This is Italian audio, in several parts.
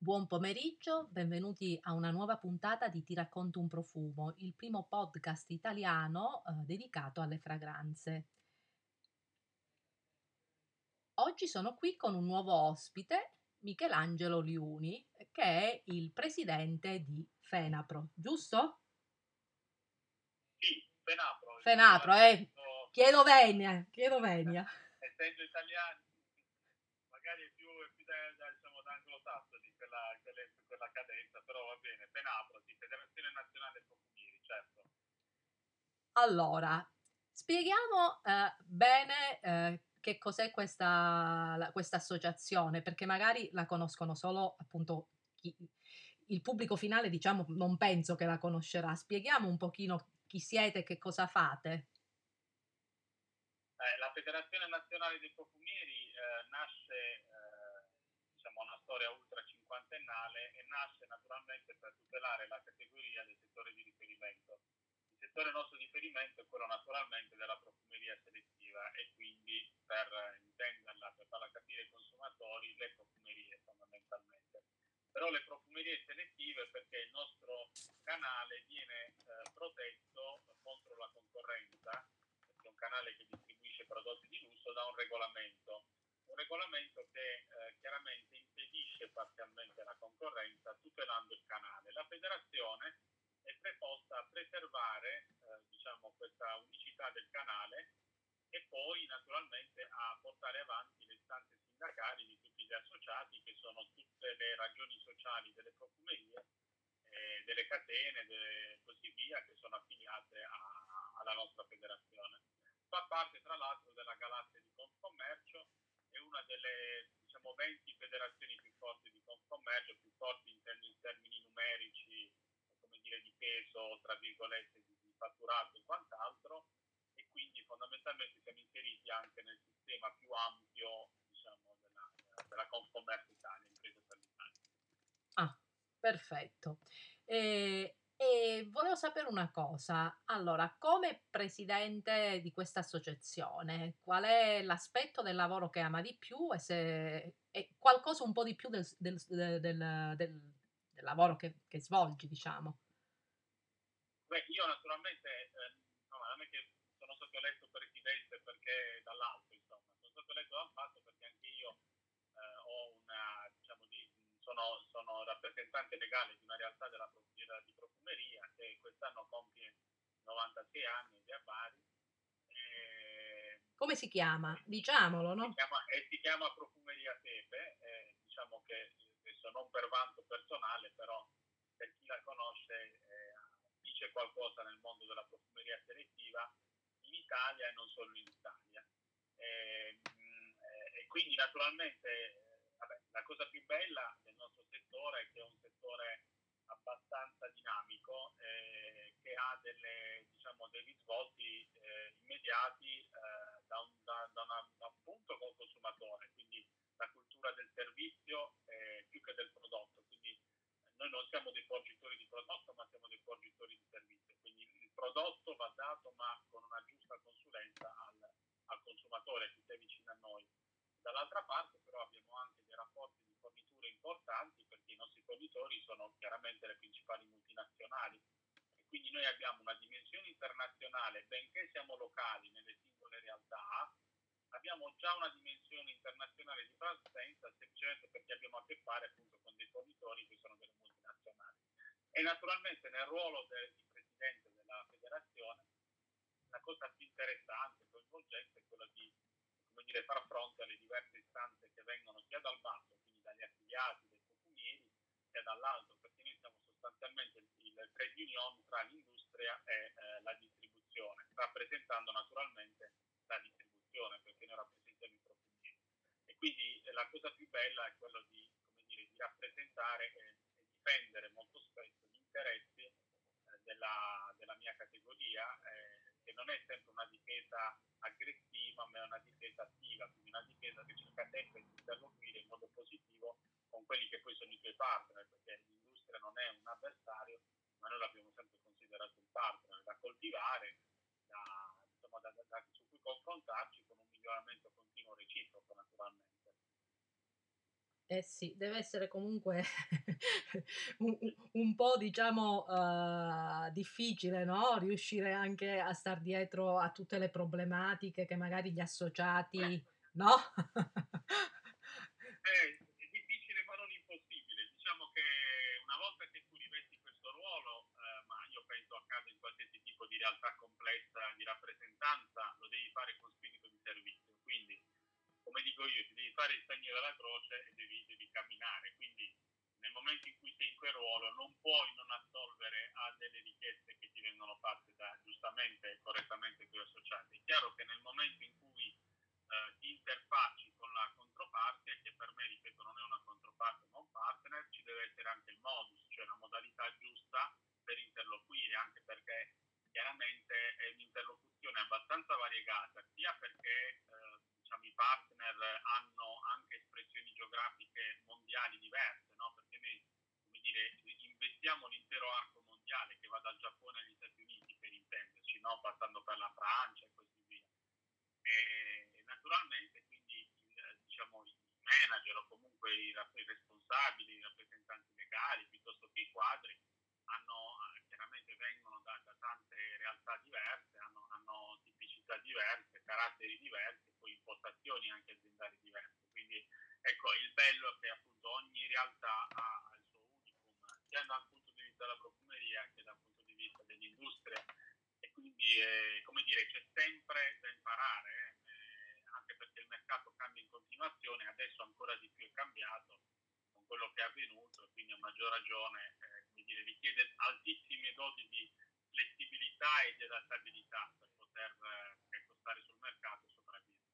Buon pomeriggio, benvenuti a una nuova puntata di Ti racconto un profumo, il primo podcast italiano eh, dedicato alle fragranze. Oggi sono qui con un nuovo ospite, Michelangelo Liuni, che è il presidente di Fenapro, giusto? Sì, Fenapro. Fenapro, eh. Chiedo venia, chiedo venia. Essendo italiani, magari è più, è più da, da, da anglosassoni quella, quella, quella cadenza, però va bene. Fenapro, sì, Federazione Nazionale Profumieri, certo. Allora, spieghiamo eh, bene eh, che cos'è questa, questa associazione, perché magari la conoscono solo appunto chi, il pubblico finale, diciamo, non penso che la conoscerà. Spieghiamo un pochino chi siete e che cosa fate. Eh, la Federazione Nazionale dei Profumieri eh, nasce, diciamo, una storia ultra cinquantennale e nasce naturalmente per tutelare la categoria del settore di riferimento. Il settore nostro di riferimento è quello naturalmente della profumeria selettiva e quindi per intenderla, per farla capire ai consumatori, le profumerie fondamentalmente. Però le profumerie selettive perché il nostro canale viene eh, protetto contro la concorrenza, perché è un canale che distribuisce prodotti di lusso da un regolamento. Un regolamento che eh, chiaramente impedisce parzialmente la concorrenza tutelando il canale. La federazione è preposta a preservare eh, diciamo, questa unicità del canale e poi naturalmente a portare avanti le istanze sindacali di tutti gli associati che sono tutte le ragioni sociali delle profumerie eh, delle catene e così via che sono affiliate a, alla nostra federazione. Fa parte tra l'altro della galassia di Confcommercio, è una delle diciamo, 20 federazioni più forti di Confcommercio, più forti in termini, in termini numerici, dire di peso, tra virgolette, di, di fatturato e quant'altro, e quindi fondamentalmente siamo inseriti anche nel sistema più ampio diciamo, della, della Confcommercio Italia, imprese per l'Italia. Ah, perfetto. E, e volevo sapere una cosa. Allora, come presidente di questa associazione, qual è l'aspetto del lavoro che ama di più e se è qualcosa un po' di più del, del, del, del lavoro che, che, svolgi, diciamo? Beh, io naturalmente eh, no, non è che sono stato eletto presidente perché dall'alto, insomma, sono stato eletto dal fatto perché anche io eh, ho una, diciamo, di, sono, sono, rappresentante legale di una realtà della, di profumeria che quest'anno compie 96 anni di Bari. E, Come si chiama? Diciamolo, no? Si chiama, eh, si chiama Profumeria Tepe, eh, diciamo che adesso non per vanto personale, però per chi la conosce eh, dice qualcosa nel mondo della profumeria selettiva in Italia e non solo in Italia. E, e quindi naturalmente vabbè, la cosa più bella del nostro settore è che è un settore abbastanza dinamico eh, che ha delle, diciamo, dei risvolti eh, immediati eh, da, un, da, da, una, da, un, punto col consumatore, quindi la cultura del servizio più che del prodotto. Noi non siamo dei forgitori di prodotto, ma siamo dei forgitori di servizio. Quindi il prodotto va dato, ma con una giusta consulenza al, al consumatore che sia vicino a noi. Dall'altra parte però abbiamo anche dei rapporti di forniture importanti perché i nostri fornitori sono chiaramente le principali multinazionali e quindi noi abbiamo una dimensione internazionale, benché siamo locali nelle singole realtà, abbiamo già una dimensione internazionale di presenza semplicemente perché abbiamo a che fare appunto con dei fornitori che sono delle multinazionali. E naturalmente nel ruolo del, di presidente della federazione la cosa più interessante e coinvolgente è quella di dire, far fronte alle diverse istanze che vengono sia dal basso, quindi dagli affiliati, dai profumieri, sia dall'alto, perché noi siamo sostanzialmente il trade union tra l'industria e eh, la distribuzione, rappresentando naturalmente la distribuzione, perché noi rappresentiamo i profumieri. E quindi eh, la cosa più bella è quello di, dire, di rappresentare e, e, difendere molto spesso gli interessi eh, della, della, mia categoria, eh, che non è sempre una difesa aggressiva, ma è una difesa attiva, quindi una difesa che cerca sempre di interloquire in modo positivo con quelli che poi sono i tuoi partner, perché l'industria non è un avversario, ma noi l'abbiamo sempre considerato un partner da coltivare, da, insomma, da, da, su cui confrontarci con un miglioramento continuo reciproco naturalmente. Eh sì, deve essere comunque un un po' diciamo, uhm, difficile, no, riuscire anche a star dietro a tutte le problematiche che magari gli associati no? Eh, è difficile ma non impossibile. Diciamo che una volta che tu rivesti questo ruolo, ehm, ma io penso accada in qualsiasi tipo di realtà complessa di rappresentanza, lo devi fare con spirito di servizio. Quindi, come dico io, ti devi fare il segno della croce e devi devi camminare. Quindi, nel momento in cui sei in quel ruolo non puoi non assolvere a delle richieste che ti vengono fatte da giustamente e correttamente i tuoi associati. È chiaro che nel momento in cui eh, ti interfacci con la controparte, che per me, ripeto, non è una controparte ma un partner, ci deve essere anche il modus, cioè la modalità giusta per interloquire, anche perché chiaramente è un'interlocuzione abbastanza variegata, sia perché eh, diciamo, i partner hanno anche espressioni geografiche mondiali diverse, no? perché noi dire, investiamo l'intero arco mondiale che va dal Giappone agli Stati Uniti per intenderci, no? passando per la Francia e così via. E, naturalmente quindi il, diciamo, i manager o comunque i, i responsabili, i rappresentanti legali piuttosto che i quadri hanno, chiaramente vengono da, da tante realtà diverse, hanno, hanno, tipicità diverse, caratteri diversi, poi impostazioni anche aziendali diverse. Quindi ecco, il bello è che appunto ogni realtà ha il suo unicum, sia dal punto di vista della profumeria che dal punto di vista dell'industria. E quindi, eh, come dire, c'è sempre da imparare, eh anche perché il mercato cambia in continuazione, adesso ancora di più è cambiato con quello che è avvenuto e quindi a maggior ragione eh, dire, richiede altissime doti di flessibilità e di adattabilità per poter eh, stare sul mercato e sopravvivere.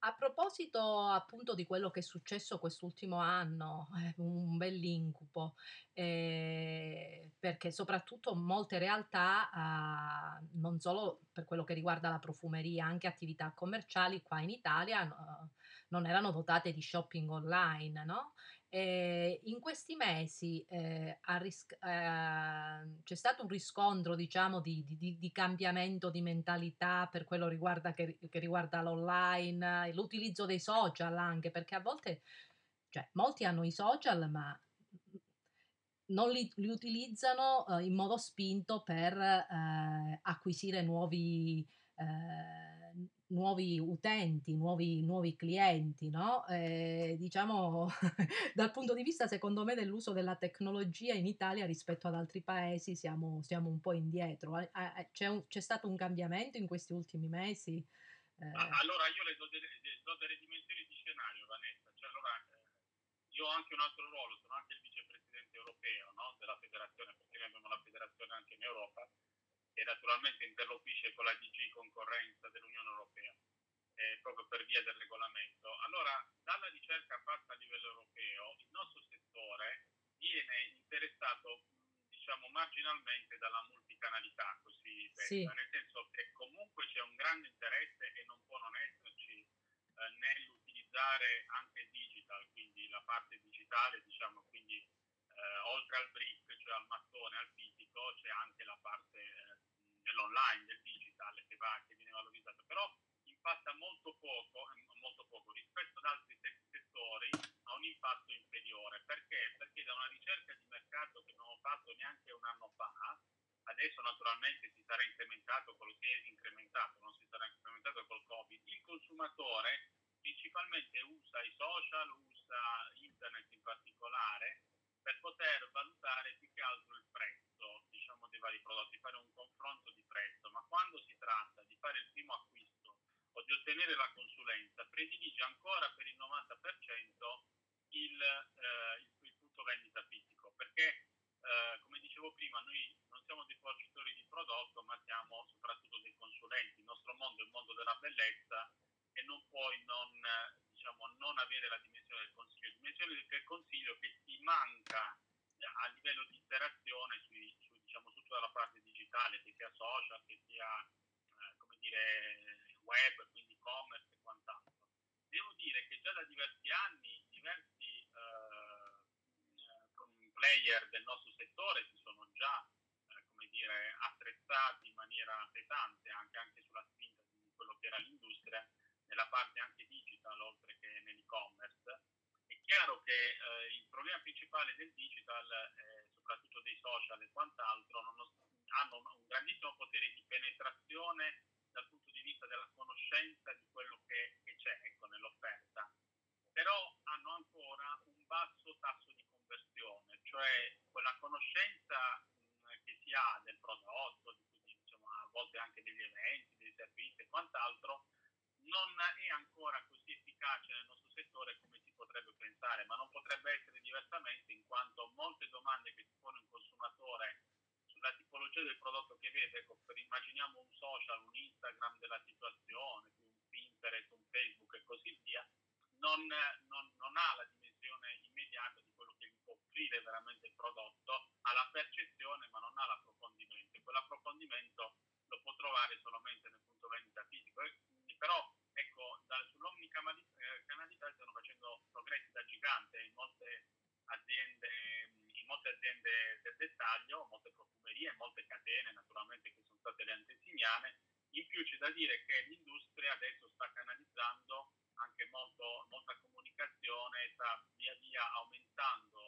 A proposito appunto di quello che è successo quest'ultimo anno, eh, un bell'incubo, ehm, perché soprattutto molte realtà, uhm, non solo per quello che riguarda la profumeria, anche attività commerciali qua in Italia, no non erano dotate di shopping online, no, ehm, in questi mesi, ha risc ehm, c'è stato un riscontro diciamo di di di cambiamento di mentalità per quello riguarda che che riguarda l'online, l'utilizzo dei social anche, perché a volte cioè molti hanno i social ma non li li utilizzano, uhm, in modo spinto per, ehm, acquisire nuovi ehm, nuovi utenti, nuovi nuovi clienti, no, ehm, diciamo dal punto di vista secondo me dell'uso della tecnologia in Italia rispetto ad altri paesi siamo siamo un po' indietro. A a c'è un c'è stato un cambiamento in questi ultimi mesi? Ehm allora io le do delle le do delle dimensioni di scenario Vanessa, cioè allora, ehm, io ho anche un altro ruolo, sono anche il vicepresidente europeo, no, della federazione, perché noi abbiamo la federazione anche in Europa e naturalmente interloquisce con la DG Concorrenza dell'Unione Europea, eh, proprio per via del regolamento. Allora, dalla ricerca fatta a livello europeo, il nostro settore viene interessato, diciamo, marginalmente dalla multicanalità, così sì. nel senso che comunque c'è un grande interesse e non può non esserci eh, nell'utilizzare anche il digital, quindi la parte digitale, diciamo, quindi eh, oltre al brick, cioè al mattone, al fisico, c'è anche la parte eh, dell'online, del digital che, va, che viene valorizzata, però impatta molto poco, eh, molto poco rispetto ad altri settori ha un impatto inferiore. Perché? Perché da una ricerca di mercato che non ho fatto neanche un anno fa, adesso naturalmente si sarà incrementato quello che è incrementato, non si sarà incrementato col Covid, il consumatore principalmente usa i social, usa internet in particolare per poter valutare più che altro il prezzo diciamo, dei vari prodotti, fare un confronto di prezzo, ma quando si tratta di fare il primo acquisto ottenere la consulenza, predilige ancora per il 90% il, eh, il, il punto vendita fisico, perché eh, come dicevo prima, noi non siamo dei fornitori di prodotto, ma siamo soprattutto dei consulenti. Il nostro mondo è il mondo della bellezza e non puoi non, diciamo, non avere la dimensione del consiglio. La dimensione del consiglio che ti manca a livello di interazione sui, su, diciamo, su tutta la parte digitale, che sia social, che sia eh, come dire, web, quindi e-commerce e quant'altro. Devo dire che già da diversi anni diversi eh, player del nostro settore si sono già eh, come dire, attrezzati in maniera pesante anche, anche sulla spinta di quello che era l'industria nella parte anche digital oltre che nell'e-commerce. È chiaro che eh, il problema principale del digital, eh, soprattutto dei social e quant'altro, non, hanno un grandissimo potere di penetrazione dal punto di vista della conoscenza di quello che, che c'è ecco, nell'offerta, però hanno ancora un basso tasso di cioè quella conoscenza mh, che si ha del prodotto, di, diciamo, a volte anche degli eventi, dei servizi e quant'altro, non è ancora così efficace nel nostro settore come si potrebbe pensare, ma non potrebbe essere diversamente in quanto molte domande che si pone un consumatore sulla tipologia del prodotto che vede, ecco, immaginiamo un social, un Instagram della situazione, un Pinterest, un Facebook e così via, non, non, non ha la dimensione immediata di quello che gli può offrire veramente il prodotto, ha la percezione ma non ha l'approfondimento quell'approfondimento lo può trovare solamente nel punto vendita fisico. E, però ecco, da, sull'omnicanalità stanno facendo progressi da gigante in molte aziende, in molte aziende del dettaglio, molte profumerie, molte catene naturalmente che sono state le antesignane. In più c'è da dire che l'industria adesso sta canalizzando anche molto, molta comunicazione, sta via via aumentando eh,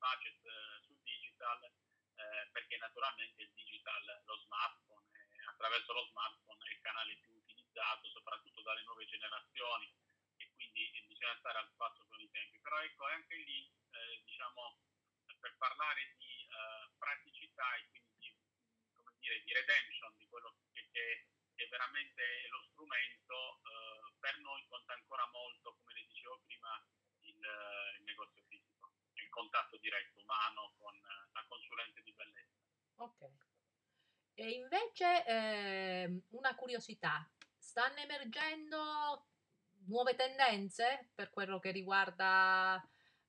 budget eh, sul digital eh, perché naturalmente il digital, lo smartphone, attraverso lo smartphone è il canale più utilizzato soprattutto dalle nuove generazioni e quindi bisogna stare al passo con i tempi. Però ecco, anche lì, eh, diciamo, per parlare di uh, praticità e quindi di, dire, di, redemption di quello che, che, che veramente è lo strumento, uh, per noi conta ancora molto, come le dicevo prima, il, il negozio fisico, contatto diretto umano con la consulente di bellezza. Ok. E invece eh, una curiosità, stanno emergendo nuove tendenze per quello che riguarda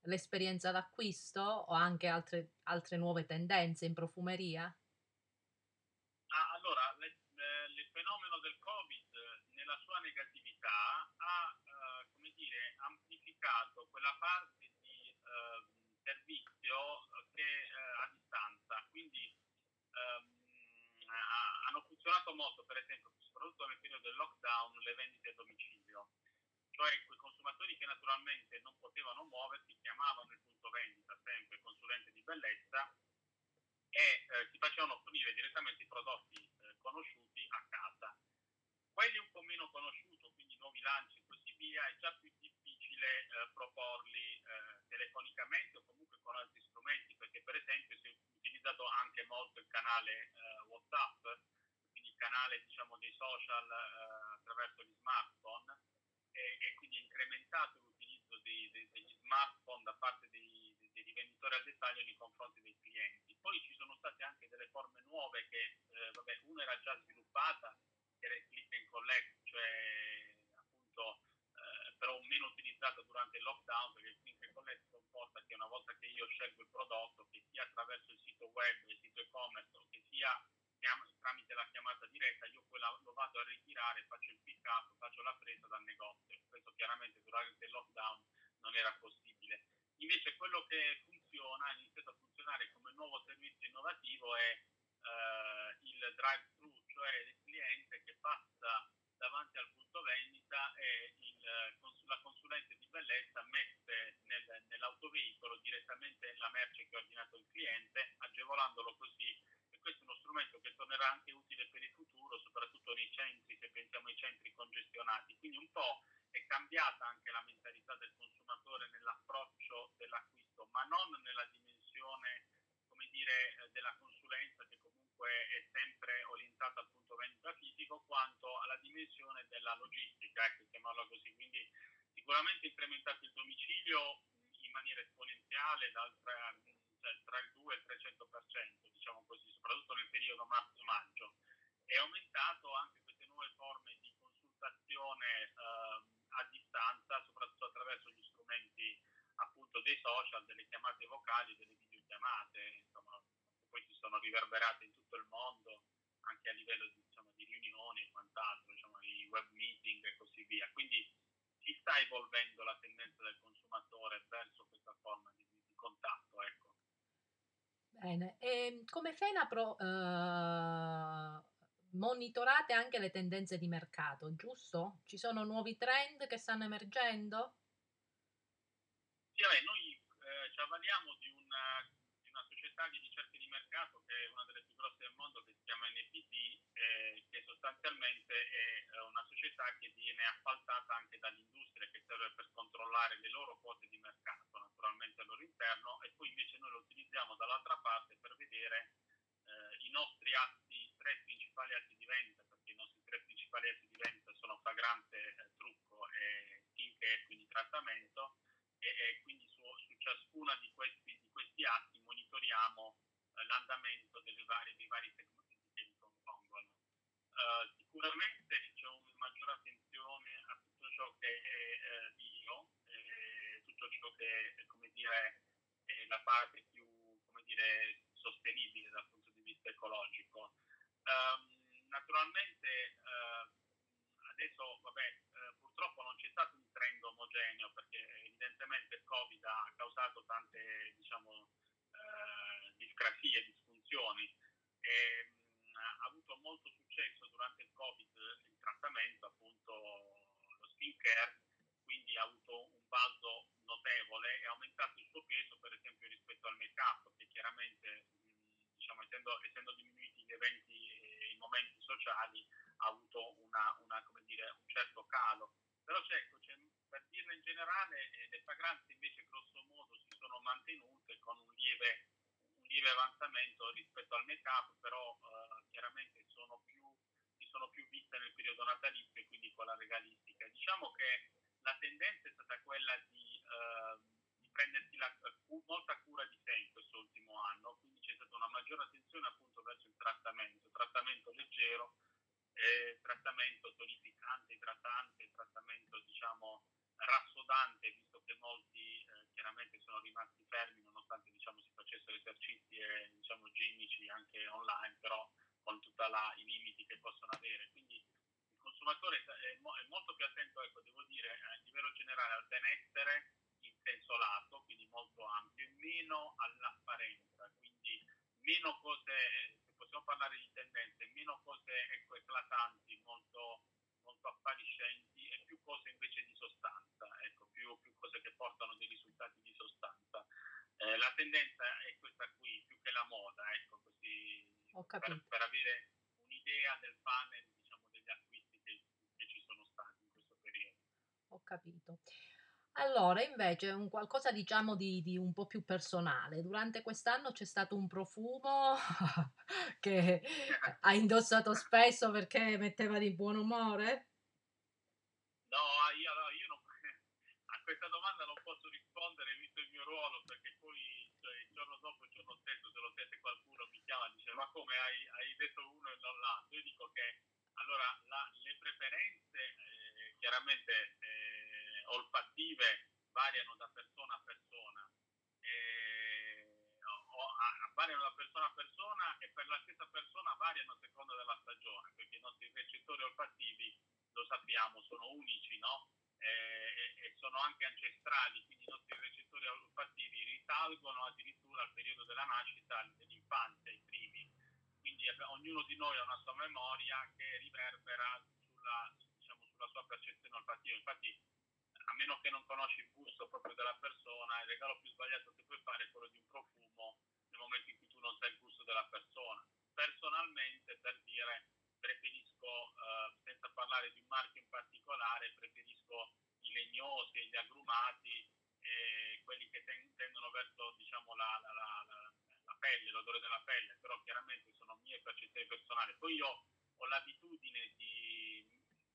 l'esperienza d'acquisto o anche altre, altre nuove tendenze in profumeria? Ah, allora, le, le, il fenomeno del Covid nella sua negatività ha, eh, come dire, amplificato quella parte di eh, servizio che eh, a distanza, quindi ehm, hanno funzionato molto, per esempio, soprattutto nel periodo del lockdown, le vendite a domicilio cioè quei consumatori che naturalmente non potevano muoversi chiamavano il punto vendita, sempre il consulente di bellezza, e eh, si facevano fornire direttamente i prodotti eh, conosciuti a casa. Quelli un po' meno conosciuti, quindi nuovi lanci e così via, è già più difficile eh, proporli eh, telefonicamente o comunque con altri strumenti, perché per esempio si è utilizzato anche molto il canale eh, WhatsApp, quindi il canale diciamo, dei social eh, attraverso gli smartphone, e, e quindi è incrementato l'utilizzo dei, dei, degli smartphone da parte dei, dei, rivenditori al dettaglio nei confronti dei clienti. Poi ci sono state anche delle forme nuove che, eh, vabbè, una era già sviluppata, che era il click and collect, cioè appunto però meno utilizzata durante il lockdown, perché il click and collect che una volta che io scelgo il prodotto, che sia attraverso il sito web, il sito e-commerce o che sia tramite la chiamata diretta io poi la, lo vado a ritirare, faccio il pick up, faccio la presa dal negozio. Questo chiaramente durante il lockdown non era possibile. Invece quello che funziona, ha iniziato a funzionare come nuovo servizio innovativo è eh, il drive-thru, cioè il cliente che passa davanti al punto vendita e il, la consulente di bellezza mette nel, nell'autoveicolo direttamente la merce che ha ordinato il cliente, agevolandolo così questo è uno strumento che tornerà anche utile per il futuro, soprattutto nei centri, se pensiamo ai centri congestionati. Quindi un po' è cambiata anche la mentalità del consumatore nell'approccio dell'acquisto, ma non nella dimensione, come dire, eh, della consulenza che comunque è sempre orientata al punto vendita fisico, quanto alla dimensione della logistica, ecco, chiamarla così. Quindi sicuramente incrementato il domicilio in maniera esponenziale dal cioè tra il 2 e il 300%, diciamo così, soprattutto nel periodo marzo-maggio. È aumentato anche queste nuove forme di consultazione eh, a distanza, soprattutto attraverso gli strumenti appunto dei social, delle chiamate vocali, delle videochiamate, insomma, poi si sono riverberate in tutto il mondo, anche a livello di, diciamo, di riunioni e quant'altro, diciamo, i web meeting e così via. Quindi si sta evolvendo la tendenza del consumatore verso questa forma di, di contatto. Ecco. Bene, e ehm, come Fenapro eh, monitorate anche le tendenze di mercato, giusto? Ci sono nuovi trend che stanno emergendo? Sì, vabbè, noi eh, ci avvaliamo di una, una, società di ricerca di mercato che è una delle più grosse del mondo, che si chiama NPD, eh, che sostanzialmente è eh, una società che viene appaltata anche dall'industria, che serve per controllare le loro quote di mercato, naturalmente al loro interno, e poi invece noi lo utilizziamo dall'altra parte per vedere eh, i nostri atti, tre principali atti di vendita, perché i nostri tre principali atti di vendita sono fragrante, eh, trucco e skincare, quindi trattamento, e, e quindi su, su, ciascuna di questi, di questi atti monitoriamo eh, l'andamento varie, dei vari segmenti che li compongono. Uh, sicuramente c'è una maggiore attenzione a tutto ciò che è eh, bio, eh, tutto ciò che è, dire, è la parte più dire, sostenibile dal punto di vista ecologico. Um, naturalmente uh, adesso vabbè, eh, purtroppo non c'è stato un trend omogeneo perché evidentemente il Covid ha causato tante diciamo, discrasie, disfunzioni. E, mh, ha avuto molto successo durante il Covid il trattamento, appunto lo skin care, quindi ha avuto un balzo notevole e ha aumentato il suo peso per esempio rispetto al make-up che chiaramente diciamo, essendo, essendo diminuiti gli eventi e i momenti sociali ha avuto una, una, dire, un certo calo. Però certo, cioè, per dirla in generale, le fragranze invece grosso modo si sono mantenute con un lieve, lieve avanzamento rispetto al make-up, però eh, chiaramente sono più, sono più viste nel periodo natalizio e quindi con la regalistica. Diciamo che la tendenza è stata quella di, eh, di prendersi la, molta cura di sé in questo ultimo anno, quindi c'è stata una maggiore attenzione appunto verso il trattamento, trattamento leggero, eh, trattamento tonificante, idratante, trattamento diciamo rassodante, visto che molti chiaramente sono rimasti fermi nonostante diciamo, si facessero esercizi e diciamo, ginnici anche online, però con tutti i limiti che possono avere. Quindi il consumatore è, mo- è molto più attento, ecco, devo dire, a livello generale al benessere in senso lato, quindi molto ampio, e meno all'apparenza, quindi meno cose possiamo parlare di tendenze, meno cose ecco, eclatanti, molto, molto appariscenti e più cose invece di sostanza, ecco, più, più cose che portano dei risultati di sostanza. Eh, la tendenza è questa qui, più che la moda, ecco, così, per, per, avere un'idea del panel diciamo, degli acquisti che, che ci sono stati in questo periodo. Ho capito. Allora, invece, un qualcosa diciamo di, di un po' più personale. Durante quest'anno c'è stato un profumo che hai indossato spesso perché metteva di buon umore? No, io, io non, a questa domanda non posso rispondere visto il mio ruolo perché poi cioè, il giorno dopo, il giorno stesso, se lo sente qualcuno mi chiama e dice ma come hai, hai detto uno e non l'altro? Io dico che allora la, le preferenze eh, chiaramente... Eh, olfattive variano da persona a persona, eh, o, a, variano da persona a persona e per la stessa persona variano a seconda della stagione, perché i nostri recettori olfattivi, lo sappiamo, sono unici, no? Eh, e, e sono anche ancestrali, quindi i nostri recettori olfattivi risalgono addirittura al periodo della nascita. Quindi ognuno di noi ha una sua memoria che riverbera sulla, diciamo, sulla sua percezione olfattiva. Infatti a meno che non conosci il gusto proprio della persona, il regalo più sbagliato che puoi fare è quello di un profumo nel momento in cui tu non sai il gusto della persona. Personalmente, per dire, preferisco, eh, senza parlare di un marchio in particolare, preferisco i legnosi e gli agrumati, eh, quelli che ten- tendono verso diciamo, la, la, la, la, pelle, l'odore della pelle, però chiaramente sono mie percezioni personali. Poi io ho l'abitudine di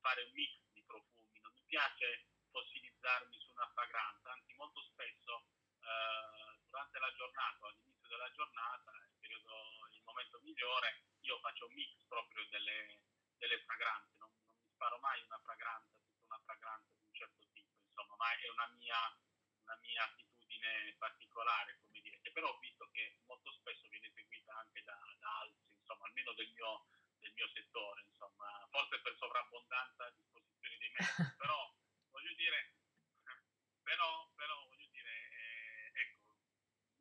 fare un mix di profumi, non mi piace fossilizzarmi su una fragranza, anzi molto spesso eh, durante la giornata, all'inizio della giornata, il, periodo, il momento migliore, io faccio un mix proprio delle, delle fragranze, non, non, mi sparo mai una fragranza, tutta una fragranza di un certo tipo, insomma, ma è una mia, una mia attitudine particolare, come dire, però ho visto che molto spesso viene seguita anche da, da altri, insomma, almeno del mio, del mio settore, insomma, forse per sovrabbondanza a disposizione dei medici, però voglio dire, però, però voglio dire, eh, ecco,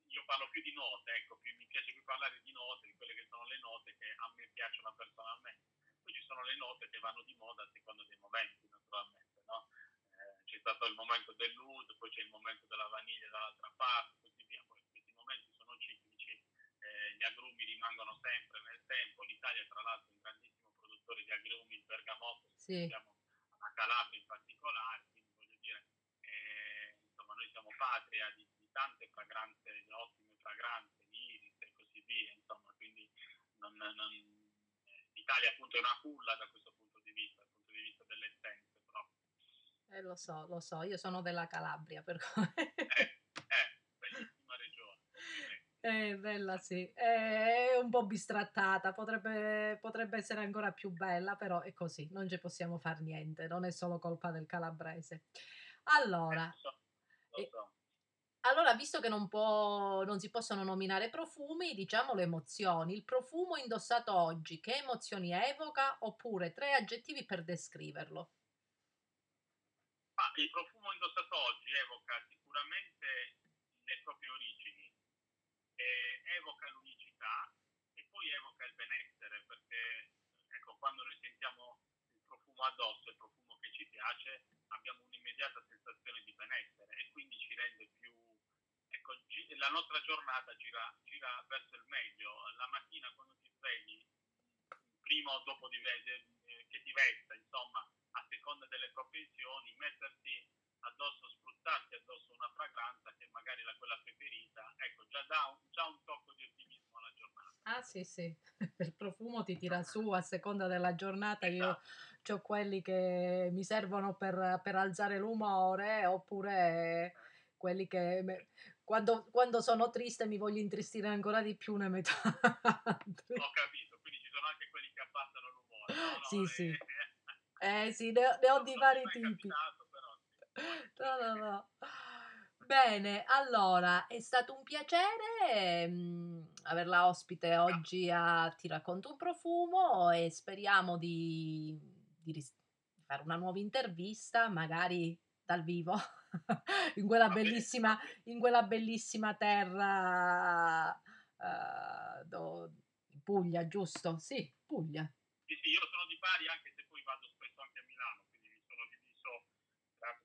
io parlo più di note, ecco, più, mi piace più parlare di note, di quelle che sono le note che a me piacciono personalmente. Poi ci sono le note che vanno di moda a seconda dei momenti, naturalmente, no? Eh, c'è stato il momento dell'ud, poi c'è il momento della vaniglia dall'altra parte, così via. Poi questi momenti sono ciclici, eh, gli agrumi rimangono sempre nel tempo. L'Italia, tra l'altro, è un grandissimo produttore di agrumi, il bergamotto, sì. siamo a Calabria in particolare, quindi voglio dire, eh, insomma, noi siamo patria di, di tante fragranze, ottime fragranze, iris e così via, insomma, quindi non, non, l'Italia appunto è una culla da questo punto di vista, dal punto di vista delle essenze. Eh, lo so, lo so, io sono della Calabria, per cui... eh. È bella, sì. È un po' bistrattata, potrebbe, potrebbe essere ancora più bella, però è così, non ci possiamo fare niente, non è solo colpa del calabrese. Allora... Eh, so, so. Allora, visto che non, può, non, si possono nominare profumi, diciamo le emozioni. Il profumo indossato oggi, che emozioni evoca? Oppure tre aggettivi per descriverlo. Ma il profumo indossato oggi evoca sicuramente le proprie origini, eh, evoca l'unicità e poi evoca il benessere, perché ecco, quando noi sentiamo il profumo addosso, il profumo che ci piace, abbiamo un'immediata sensazione di benessere e quindi ci rende più... Ecco, la nostra giornata gira, gira, verso il meglio. La mattina quando ti svegli, prima o dopo di, eh, che ti vesta, insomma, a seconda delle propensioni, mettersi addosso, spruzzarsi addosso una fragranza che magari è quella preferita, ecco, già dà un, già un tocco di ottimismo alla giornata. Ah sì sì, il profumo ti tira su a seconda della giornata, io ho quelli che mi servono per, per alzare l'umore oppure quelli che me, quando, quando, sono triste mi voglio intristire ancora di più ne metto altri. Ho capito, quindi ci sono anche quelli che abbassano l'umore. No? no sì, sì. Eh sì, ne, ne ho di vari tipi. No, no, no. Bene, allora è stato un piacere mm, averla ospite oggi a Ti racconto un profumo e speriamo di, di, ris- di fare una nuova intervista, magari dal vivo, in, quella bellissima, in quella bellissima terra uh, do, Puglia, giusto? Sì, Puglia. Sì, sì, io sono di Bari anche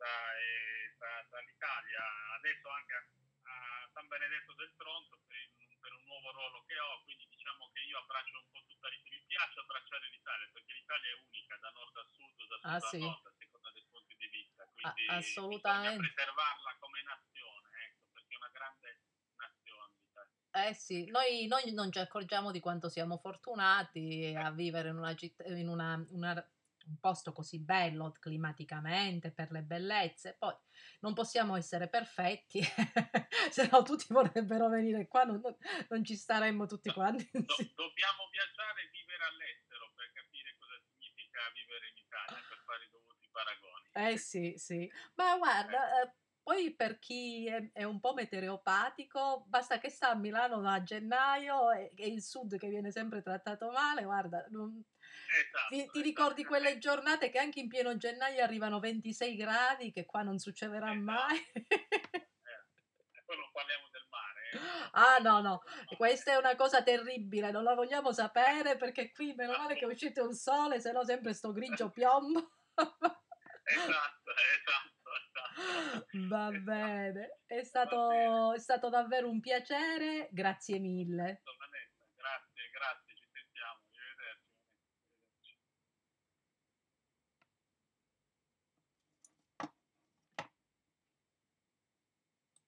tra, eh, tra, tra l'Italia, adesso anche a, a, San Benedetto del Tronto per, il, nuovo ruolo che ho, quindi diciamo che io abbraccio un po' tutta l'Italia, mi piace abbracciare l'Italia perché l'Italia è unica da nord a sud, da sud ah, a sì. nord, a seconda dei punti di vista, quindi a- assolutamente. preservarla come nazione, ecco, perché è una grande nazione. Eh sì, noi, noi, non ci accorgiamo di quanto siamo fortunati a vivere in una città, in una, una un posto così bello climaticamente, per le bellezze, poi non possiamo essere perfetti, se no tutti vorrebbero venire qua, non, non ci staremmo tutti quanti. Do, dobbiamo viaggiare e vivere all'estero per capire cosa significa vivere in Italia, per fare i dovuti paragoni. Eh sì, sì, ma guarda... Eh. Poi per chi è, è, un po' meteoropatico, basta che sta a Milano da gennaio e, e il sud che viene sempre trattato male, guarda, non, Esatto, ti, ti, ricordi esatto. quelle giornate che anche in pieno gennaio arrivano 26 gradi, che qua non succederà esatto. mai? eh, poi non parliamo del mare. Eh. Ah no, no, questa è una cosa terribile, non la vogliamo sapere perché qui meno male che è uscito il sole, se no sempre sto grigio piombo. esatto, esatto, esatto. Va esatto. bene, è stato, bene. è stato davvero un piacere, grazie mille.